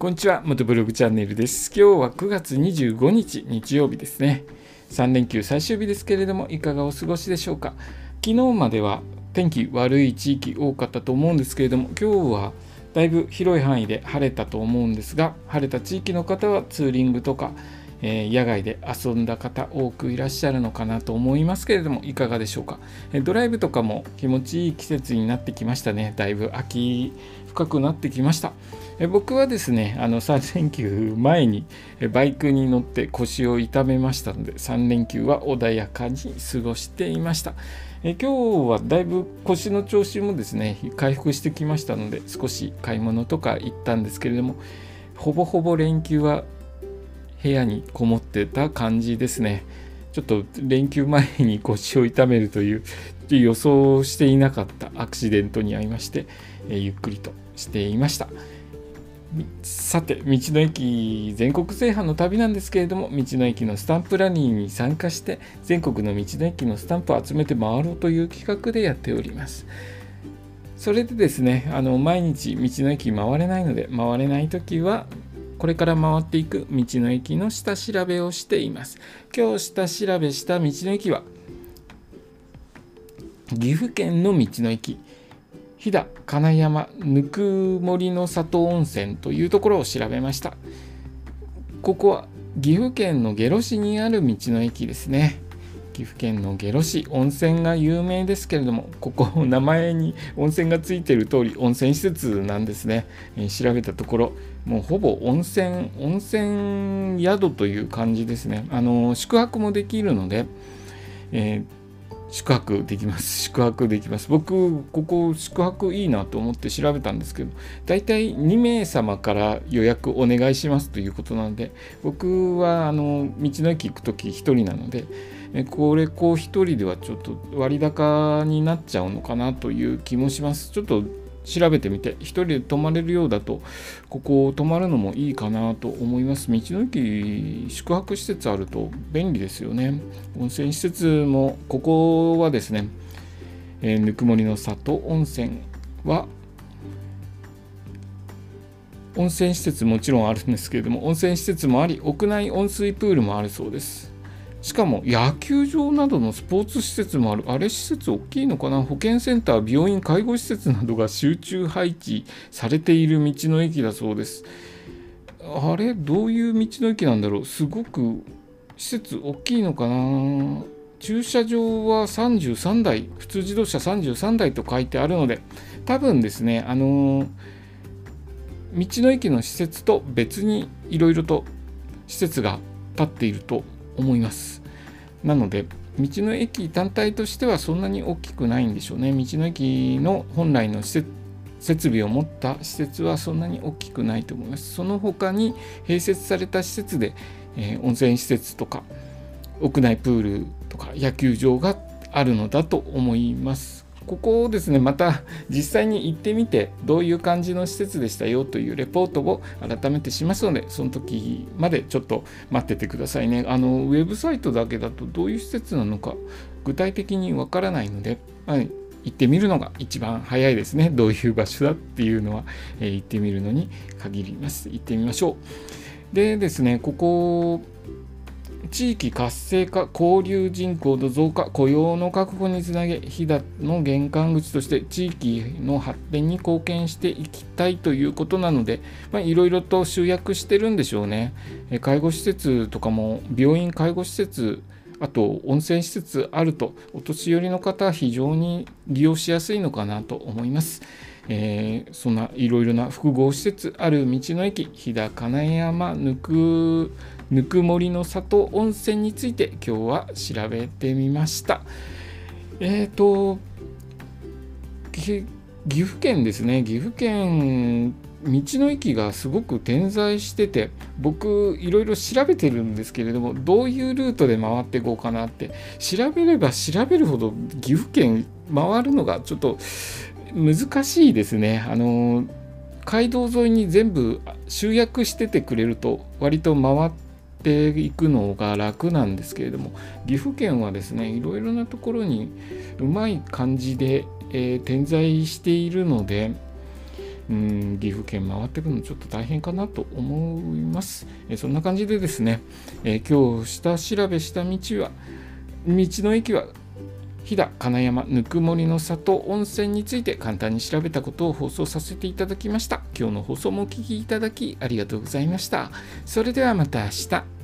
こんにちは、元ブログチャンネルです。今日は9月25日、日曜日ですね。3連休最終日ですけれども、いかがお過ごしでしょうか？昨日までは天気悪い地域多かったと思うんですけれども、今日はだいぶ広い範囲で晴れたと思うんですが、晴れた地域の方はツーリングとか、えー、野外で遊んだ方多くいらっしゃるのかなと思いますけれどもいかがでしょうか、えドライブとかも気持ちいい季節になってきましたね。だいぶ秋深くなってきました。え僕はですねあの3連休前にバイクに乗って腰を痛めましたので3連休は穏やかに過ごしていました。え今日はだいぶ腰の調子もですね回復してきましたので少し買い物とか行ったんですけれどもほぼほぼ連休は部屋にこもってた感じですね。ちょっと連休前に腰を痛めるという予想していなかったアクシデントに遭いまして、えゆっくりとしていました。さて、道の駅全国制覇の旅なんですけれども、道の駅のスタンプラリーに参加して、全国の道の駅のスタンプを集めて回ろうという企画でやっております。それでですね、あの毎日道の駅回れないので、回れないときはこれから回っていく道の駅の下調べをしています。今日下調べした道の駅は岐阜県の道の駅飛騨金山ぬくもりの里温泉というところを調べました。ここは岐阜県の下呂市にある道の駅ですね。岐阜県の下呂市温泉が有名ですけれどもここ名前に温泉がついている通り温泉施設なんですね、えー、調べたところもうほぼ温泉温泉宿という感じですねあの宿泊もできるので、えー宿泊できます。宿泊できます。僕、ここ宿泊いいなと思って調べたんですけど、大体2名様から予約お願いしますということなので、僕はあの道の駅行くとき1人なので、これこう1人ではちょっと割高になっちゃうのかなという気もします。ちょっと調べてみて、1人で泊まれるようだと、ここを泊まるのもいいかなと思います。道の駅、宿泊施設あると便利ですよね。温泉施設も、ここはですね、えー、ぬくもりの里温泉は、温泉施設もちろんあるんですけれども、温泉施設もあり、屋内温水プールもあるそうです。しかも野球場などのスポーツ施設もある。あれ施設大きいのかな？保健センター、病院、介護施設などが集中配置されている道の駅だそうです。あれ？どういう道の駅なんだろう？すごく施設大きいのかな？駐車場は33台、普通自動車33台と書いてあるので、多分ですね、あの道の駅の施設と別にいろいろと施設が建っていると思います。なので、道の駅単体としてはそんなに大きくないんでしょうね。道の駅の本来の施設設備を持った施設はそんなに大きくないと思います。その他に併設された施設で、えー、温泉施設とか屋内プールとか野球場があるのだと思います。ここをですねまた実際に行ってみてどういう感じの施設でしたよというレポートを改めてしますのでその時までちょっと待っててくださいね。あのウェブサイトだけだとどういう施設なのか具体的にわからないので、はい、行ってみるのが一番早いですね。どういう場所だっていうのは、えー、行ってみるのに限ります。行ってみましょう。でですねここ地域活性化、交流人口の増加、雇用の確保につなげ、飛騨の玄関口として地域の発展に貢献していきたいということなので、いろいろと集約してるんでしょうね。介護施設とかも、病院、介護施設、あと温泉施設あると、お年寄りの方は非常に利用しやすいのかなと思います。えー、そんないろいろな複合施設ある道の駅、飛騨金山ぬくぬくもりの里温泉について今日は調べてみました。えっ、ー、と岐阜県ですね岐阜県道の駅がすごく点在してて僕いろいろ調べてるんですけれどもどういうルートで回っていこうかなって調べれば調べるほど岐阜県回るのがちょっと難しいですね。あの街道沿いに全部集約しててくれると割と回ってていくのが楽なんですけれども岐阜県はですねいろいろなところにうまい感じで、えー、点在しているのでうん岐阜県回ってくのちょっと大変かなと思います。えそんな感じでですね、え今日下調べした道は道の駅は飛騨金山ぬくもりの里温泉について簡単に調べたことを放送させていただきました。今日の放送もお聴きいただきありがとうございました。それではまた明日。